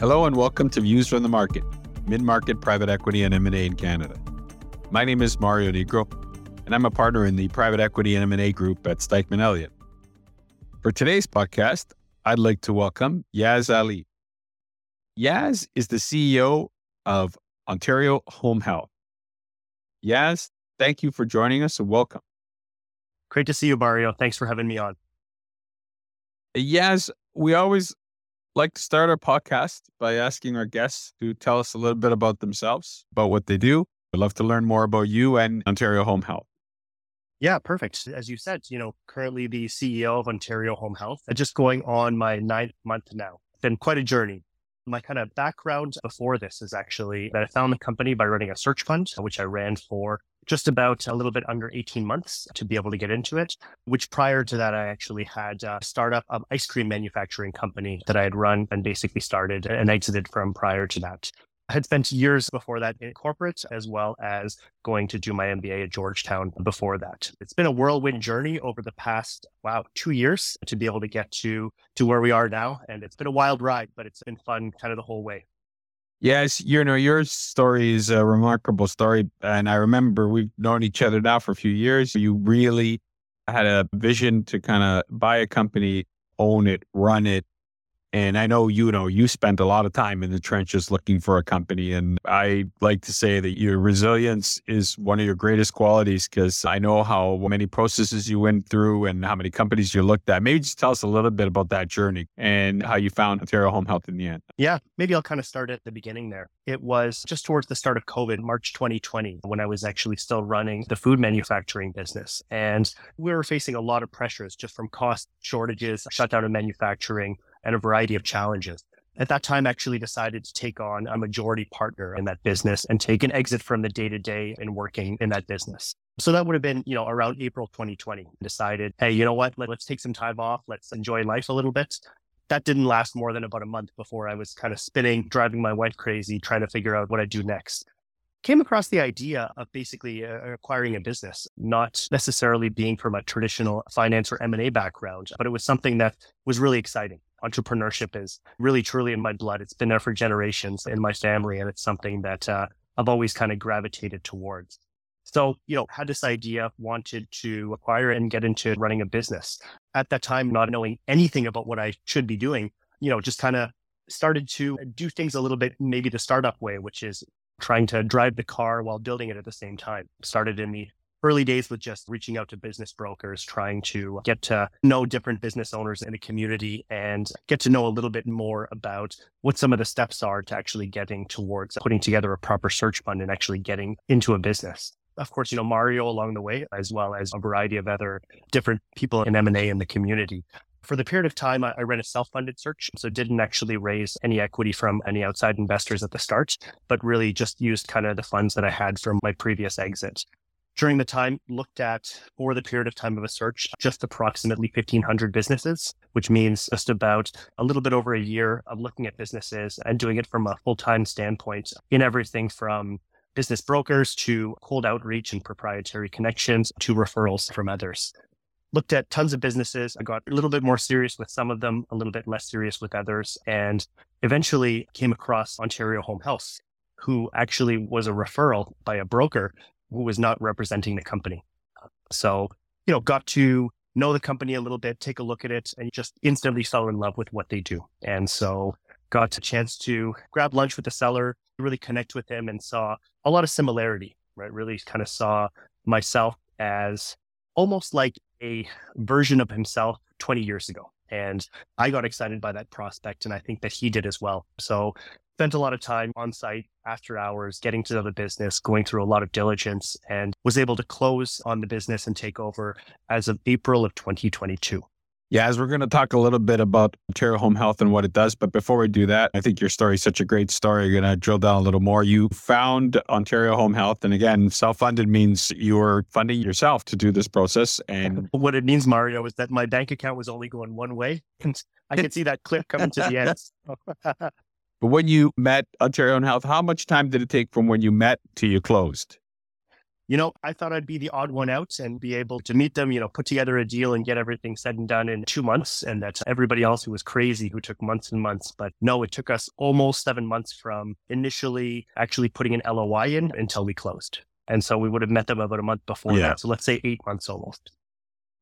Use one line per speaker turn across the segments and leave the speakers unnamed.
Hello and welcome to Views from the Market, mid-market private equity and M&A in Canada. My name is Mario Nigro, and I'm a partner in the private equity and M&A group at Stikeman Elliott. For today's podcast, I'd like to welcome Yaz Ali. Yaz is the CEO of Ontario Home Health. Yaz, thank you for joining us and welcome.
Great to see you, Mario. Thanks for having me on.
Yaz, we always like to start our podcast by asking our guests to tell us a little bit about themselves, about what they do. I'd love to learn more about you and Ontario Home Health.
Yeah, perfect. As you said, you know, currently the CEO of Ontario Home Health, just going on my ninth month now. Been quite a journey. My kind of background before this is actually that I found the company by running a search fund, which I ran for just about a little bit under 18 months to be able to get into it, which prior to that, I actually had a startup of ice cream manufacturing company that I had run and basically started and exited from prior to that. I had spent years before that in corporate, as well as going to do my MBA at Georgetown before that. It's been a whirlwind journey over the past, wow, two years to be able to get to, to where we are now. And it's been a wild ride, but it's been fun kind of the whole way.
Yaz, you know, your story is a remarkable story. And I remember we've known each other now for a few years. You really had a vision to kind of buy a company, own it, run it, and I know you know you spent a lot of time in the trenches looking for a company. And I like to say that your resilience is one of your greatest qualities because I know how many processes you went through and how many companies you looked at. Maybe just tell us a little bit about that journey and how you found Ontario Home Health in the end.
Yeah, maybe I'll kind of start at the beginning there. It was just towards the start of COVID, March 2020, when I was actually still running the food manufacturing business. And we were facing a lot of pressures just from cost shortages, shutdown of manufacturing and a variety of challenges. At that time, actually decided to take on a majority partner in that business and take an exit from the day to day and working in that business. So that would have been, you know, around April 2020. Decided, hey, you know what? Let, us take some time off. Let's enjoy life a little bit. That didn't last more than about a month before I was kind of spinning, driving my wife crazy, trying to figure out what I'd do next came across the idea of basically uh, acquiring a business, not necessarily being from a traditional finance or M&A background, but it was something that was really exciting entrepreneurship is really truly in my blood. It's been there for generations in my family, and it's something that uh, I've always kind of gravitated towards. So, you know, had this idea, wanted to acquire and get into running a business. At that time, not knowing anything about what I should be doing, you know, just kind of started to do things a little bit maybe the startup way, which is trying to drive the car while building it at the same time. Started in the early days with just reaching out to business brokers, trying to get to know different business owners in the community and get to know a little bit more about what some of the steps are to actually getting towards putting together a proper search fund and actually getting into a business. Of course, you know, Mario along the way, as well as a variety of other different people in M&A in the community. For the period of time, I, ran a self-funded search, so didn't actually raise any equity from any outside investors at the start, but really just used kind of the funds that I had from my previous exit during the time looked at for the period of time of a search just approximately 1500 businesses which means just about a little bit over a year of looking at businesses and doing it from a full-time standpoint in everything from business brokers to cold outreach and proprietary connections to referrals from others. Looked at tons of businesses. I got a little bit more serious with some of them a little bit less serious with others and eventually came across ontario home health who actually was a referral by a broker who was not representing the company. So, you know, got to know the company a little bit, take a look at it, and just instantly fell in love with what they do. And so got a chance to grab lunch with the seller, really connect with him and saw a lot of similarity, right? Really kind of saw myself as almost like a version of himself 20 years ago. And I got excited by that prospect. And I think that he did as well. So spent a lot of time on site after hours, getting to know the business, going through a lot of diligence, and was able to close on the business and take over as of April of 2022.
Yeah, as we're going to talk a little bit about Ontario Home Health and what it does. But before we do that, I think your story is such a great story. You're going to drill down a little more. You found Ontario Home Health. And again, self funded means you were funding yourself to do this process. And
what it means, Mario, is that my bank account was only going one way. And I could see that clip coming to the end.
But when you met Ontario Home Health, how much time did it take from when you met to you closed?
you know, I thought I'd be the odd one out and be able to meet them, you know, put together a deal and get everything said and done in two months. And that everybody else who was crazy who took months and months. But no, it took us almost seven months from initially actually putting an LOI in until we closed. And so we would have met them about a month before yeah. that. So let's say eight months almost.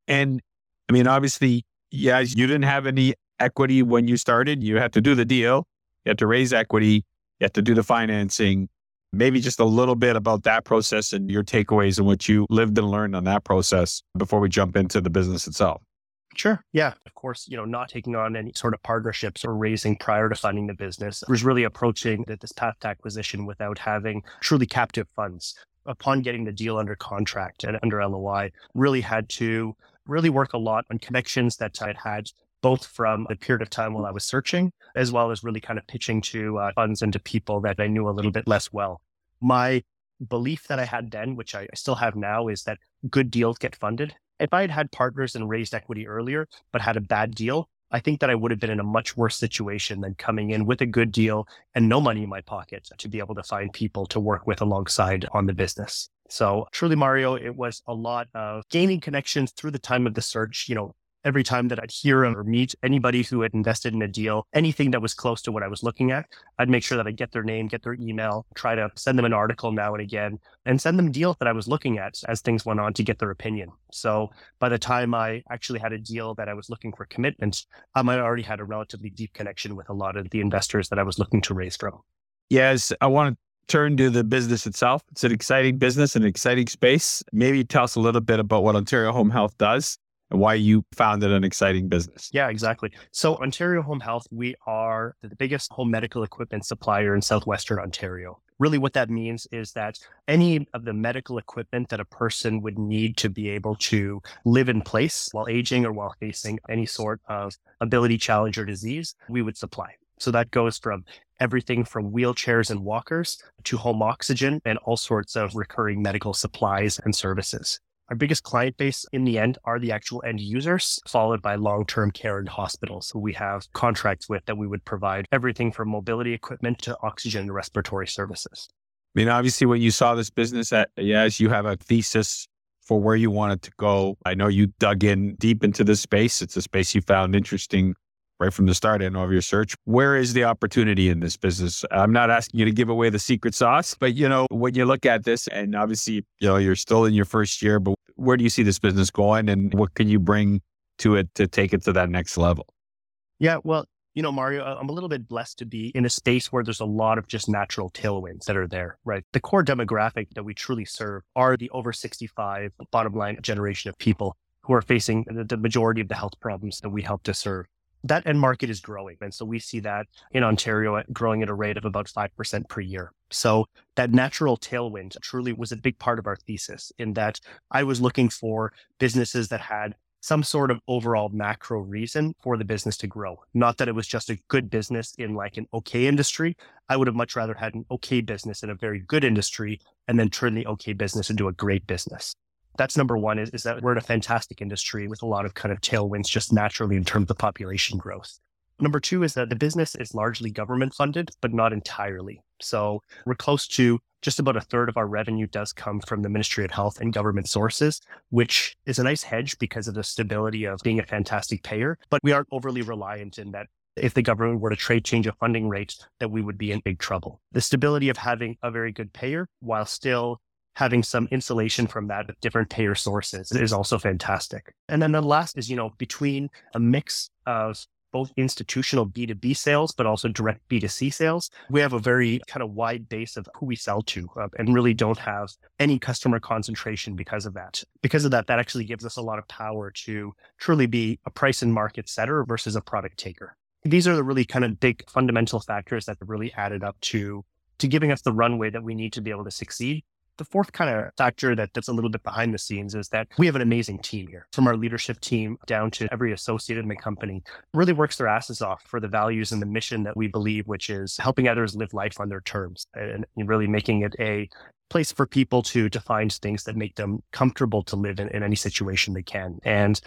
And I mean, obviously, yeah, you didn't have any equity when you started. You had to do the deal, you had to raise equity, you had to do the financing. Maybe just a little bit about that process and your takeaways and what you lived and learned on that process before we jump into the business itself.
Sure. Yeah. Of course, you know, not taking on any sort of partnerships or raising prior to funding the business was really approaching this path to acquisition without having truly captive funds. Upon getting the deal under contract and under LOI, really had to really work a lot on connections that I'd had both from the period of time while I was searching, as well as really kind of pitching to uh, funds and to people that I knew a little bit less well. My belief that I had then, which I still have now, is that good deals get funded. If I had had partners and raised equity earlier, but had a bad deal, I think that I would have been in a much worse situation than coming in with a good deal and no money in my pocket to be able to find people to work with alongside on the business. So truly, Mario, it was a lot of gaining connections through the time of the search, you know, every time that I'd hear or meet anybody who had invested in a deal, anything that was close to what I was looking at, I'd make sure that I get their name, get their email, try to send them an article now and again, and send them deals that I was looking at as things went on to get their opinion. So by the time I actually had a deal that I was looking for commitments, um, I already had a relatively deep connection with a lot of the investors that I was looking to raise from.
Yaz, I want to turn to the business itself. It's an exciting business, an exciting space. Maybe tell us a little bit about what Ontario Home Health does and why you founded an exciting business.
Yeah, exactly. So, Ontario Home Health, we are the biggest home medical equipment supplier in southwestern Ontario. Really, what that means is that any of the medical equipment that a person would need to be able to live in place while aging or while facing any sort of ability challenge or disease, we would supply. So that goes from everything from wheelchairs and walkers to home oxygen and all sorts of recurring medical supplies and services. Our biggest client base in the end are the actual end users, followed by long term care and hospitals who we have contracts with that we would provide everything from mobility equipment to oxygen and respiratory services.
I mean, obviously, when you saw this business, at, yes, you have a thesis for where you wanted to go. I know you dug in deep into this space. It's a space you found interesting right from the start know of your search. Where is the opportunity in this business? I'm not asking you to give away the secret sauce, but you know, when you look at this and obviously, you know, you're still in your first year, but where do you see this business going and what can you bring to it to take it to that next level?
Yeah, well, you know, Mario, I'm a little bit blessed to be in a space where there's a lot of just natural tailwinds that are there, right? The core demographic that we truly serve are the over 65 bottom line generation of people who are facing the majority of the health problems that we help to serve that end market is growing. And so we see that in Ontario growing at a rate of about 5% per year. So that natural tailwind truly was a big part of our thesis in that I was looking for businesses that had some sort of overall macro reason for the business to grow. Not that it was just a good business in like an okay industry. I would have much rather had an okay business in a very good industry and then turn the okay business into a great business that's number one is, is that we're in a fantastic industry with a lot of kind of tailwinds just naturally in terms of population growth. Number two is that the business is largely government funded, but not entirely. So we're close to just about a third of our revenue does come from the Ministry of Health and government sources, which is a nice hedge because of the stability of being a fantastic payer. But we aren't overly reliant in that if the government were to trade change a funding rate, that we would be in big trouble. The stability of having a very good payer while still having some insulation from that with different payer sources is also fantastic. And then the last is, you know, between a mix of both institutional B2B sales, but also direct B2C sales. We have a very kind of wide base of who we sell to uh, and really don't have any customer concentration because of that. Because of that, that actually gives us a lot of power to truly be a price and market setter versus a product taker. These are the really kind of big fundamental factors that really added up to to giving us the runway that we need to be able to succeed the fourth kind of factor that, that's a little bit behind the scenes is that we have an amazing team here, from our leadership team down to every associate in the company, really works their asses off for the values and the mission that we believe, which is helping others live life on their terms and really making it a place for people to to find things that make them comfortable to live in, in any situation they can. And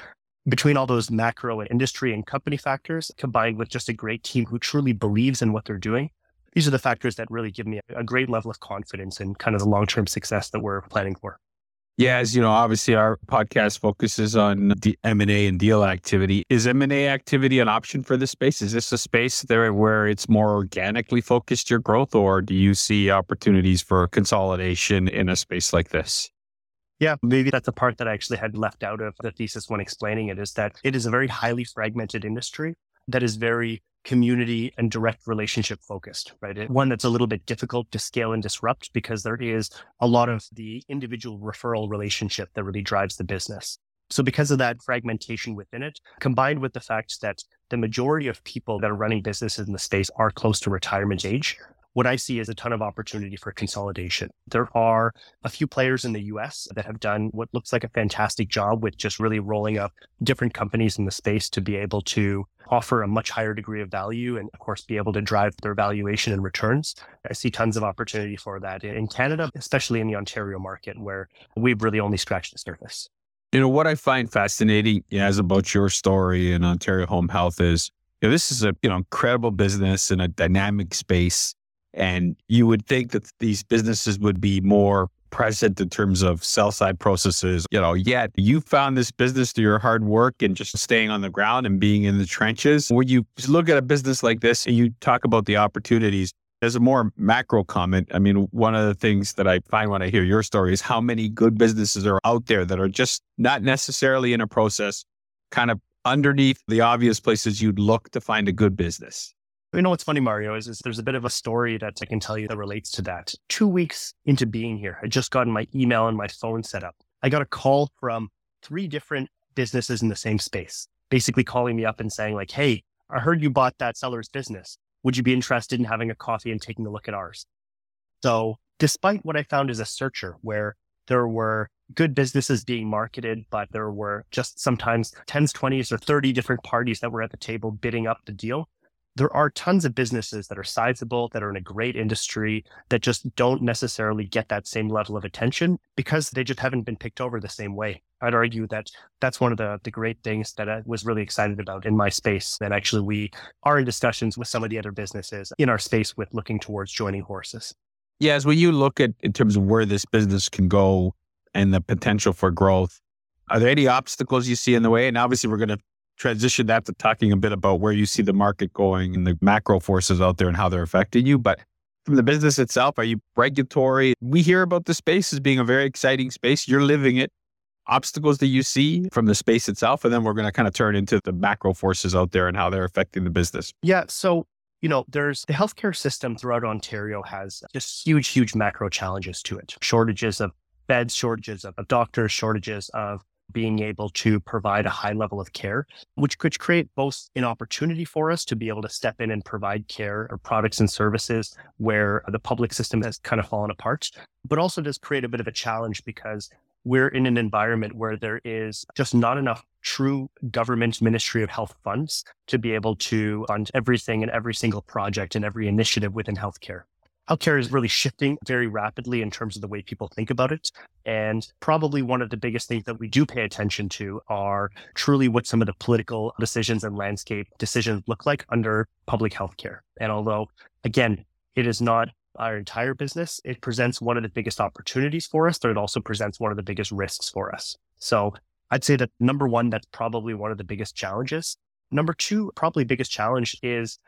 between all those macro and industry and company factors, combined with just a great team who truly believes in what they're doing, these are the factors that really give me a great level of confidence in kind of the long term success that we're planning for.
Yeah, as you know, obviously our podcast focuses on M and A and deal activity. Is M and A activity an option for this space? Is this a space there where it's more organically focused your growth, or do you see opportunities for consolidation in a space like this?
Yeah, maybe that's a part that I actually had left out of the thesis when explaining it is that it is a very highly fragmented industry that is very community and direct relationship focused, right? One that's a little bit difficult to scale and disrupt because there is a lot of the individual referral relationship that really drives the business. So because of that fragmentation within it, combined with the fact that the majority of people that are running businesses in the space are close to retirement age, what I see is a ton of opportunity for consolidation. There are a few players in the US that have done what looks like a fantastic job with just really rolling up different companies in the space to be able to offer a much higher degree of value and, of course, be able to drive their valuation and returns. I see tons of opportunity for that in Canada, especially in the Ontario market, where we've really only scratched the surface.
You know, what I find fascinating as about your story in Ontario Home Health is, you know, this is a, you know, incredible business in a dynamic space and you would think that these businesses would be more present in terms of sell side processes. You know, yet you found this business through your hard work and just staying on the ground and being in the trenches. When you look at a business like this and you talk about the opportunities, as a more macro comment, I mean, one of the things that I find when I hear your story is how many good businesses are out there that are just not necessarily in a process, kind of underneath the obvious places you'd look to find a good business.
You know what's funny, Mario, is, is there's a bit of a story that I can tell you that relates to that. Two weeks into being here, I just gotten my email and my phone set up. I got a call from three different businesses in the same space, basically calling me up and saying, like, hey, I heard you bought that seller's business. Would you be interested in having a coffee and taking a look at ours? So, despite what I found as a searcher, where there were good businesses being marketed, but there were just sometimes 10s, 20s, or 30 different parties that were at the table bidding up the deal there are tons of businesses that are sizable, that are in a great industry, that just don't necessarily get that same level of attention because they just haven't been picked over the same way. I'd argue that that's one of the, the great things that I was really excited about in my space. And actually, we are in discussions with some of the other businesses in our space with looking towards joining horses.
Yeah, as when you look at in terms of where this business can go and the potential for growth, are there any obstacles you see in the way? And obviously, we're going to transition that to talking a bit about where you see the market going and the macro forces out there and how they're affecting you. But from the business itself, are you regulatory? We hear about the space as being a very exciting space. You're living it. Obstacles that you see from the space itself. And then we're going to kind of turn into the macro forces out there and how they're affecting the business.
Yeah. So, you know, there's the healthcare system throughout Ontario has just huge, huge macro challenges to it. Shortages of beds, shortages of doctors, shortages of being able to provide a high level of care, which could create both an opportunity for us to be able to step in and provide care or products and services where the public system has kind of fallen apart, but also does create a bit of a challenge because we're in an environment where there is just not enough true government Ministry of Health funds to be able to fund everything and every single project and every initiative within healthcare healthcare is really shifting very rapidly in terms of the way people think about it. And probably one of the biggest things that we do pay attention to are truly what some of the political decisions and landscape decisions look like under public healthcare. And although, again, it is not our entire business, it presents one of the biggest opportunities for us, but it also presents one of the biggest risks for us. So I'd say that number one, that's probably one of the biggest challenges. Number two, probably biggest challenge is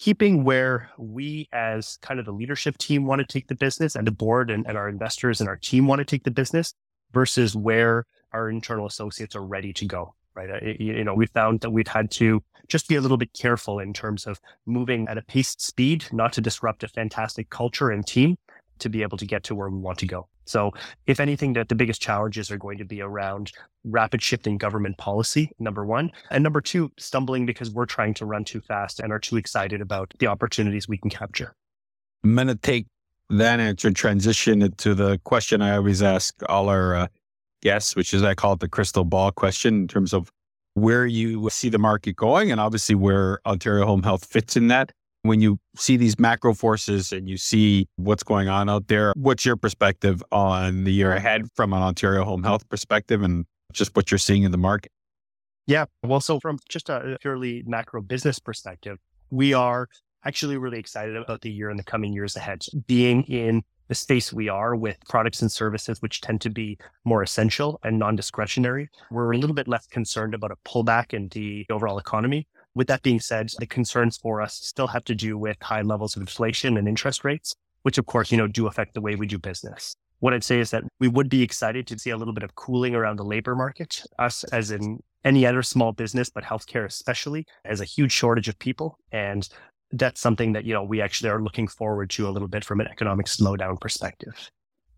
keeping where we as kind of the leadership team want to take the business and the board and, and our investors and our team want to take the business versus where our internal associates are ready to go right? You know we found that we've had to just be a little bit careful in terms of moving at a paced speed not to disrupt a fantastic culture and team to be able to get to where we want to go so, if anything, that the biggest challenges are going to be around rapid shifting government policy, number one. And number two, stumbling because we're trying to run too fast and are too excited about the opportunities we can capture.
I'm going to take that answer, transition it to the question I always ask all our uh, guests, which is I call it the crystal ball question in terms of where you see the market going and obviously where Ontario Home Health fits in that when you see these macro forces and you see what's going on out there, what's your perspective on the year ahead from an Ontario home health perspective and just what you're seeing in the market?
Yeah. Well, so from just a purely macro business perspective, we are actually really excited about the year and the coming years ahead. Being in the space we are with products and services, which tend to be more essential and non discretionary, we're a little bit less concerned about a pullback in the overall economy. With that being said, the concerns for us still have to do with high levels of inflation and interest rates, which of course, you know, do affect the way we do business. What I'd say is that we would be excited to see a little bit of cooling around the labor market. Us, as in any other small business, but healthcare especially, has a huge shortage of people. And that's something that, you know, we actually are looking forward to a little bit from an economic slowdown perspective.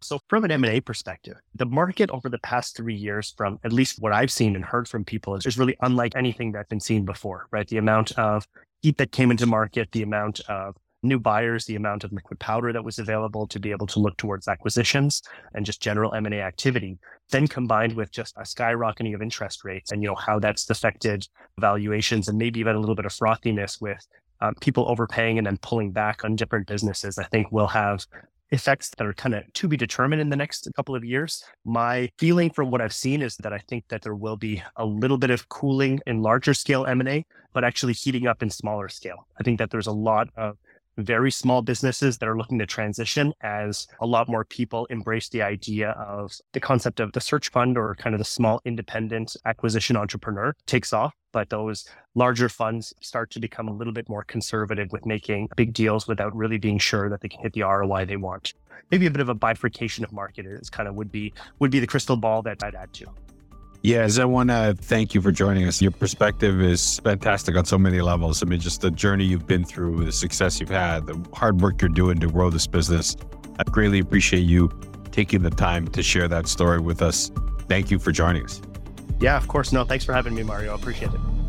So from an M&A perspective, the market over the past three years, from at least what I've seen and heard from people, is, really unlike anything that's been seen before, right? The amount of heat that came into market, the amount of new buyers, the amount of liquid powder that was available to be able to look towards acquisitions and just general M&A activity, then combined with just a skyrocketing of interest rates and, you know, how that's affected valuations and maybe even a little bit of frothiness with um, people overpaying and then pulling back on different businesses, I think will have effects that are kind of to be determined in the next couple of years. My feeling from what I've seen is that I think that there will be a little bit of cooling in larger scale M&A, but actually heating up in smaller scale. I think that there's a lot of very small businesses that are looking to transition as a lot more people embrace the idea of the concept of the search fund or kind of the small independent acquisition entrepreneur takes off. But those larger funds start to become a little bit more conservative with making big deals without really being sure that they can hit the ROI they want. Maybe a bit of a bifurcation of market is kind of would be would be the crystal ball that I'd add to.
Yaz, I want to uh, thank you for joining us. Your perspective is fantastic on so many levels. I mean, just the journey you've been through, the success you've had, the hard work you're doing to grow this business. I greatly appreciate you taking the time to share that story with us. Thank you for joining us.
Yeah, of course. No, thanks for having me, Mario. I appreciate it.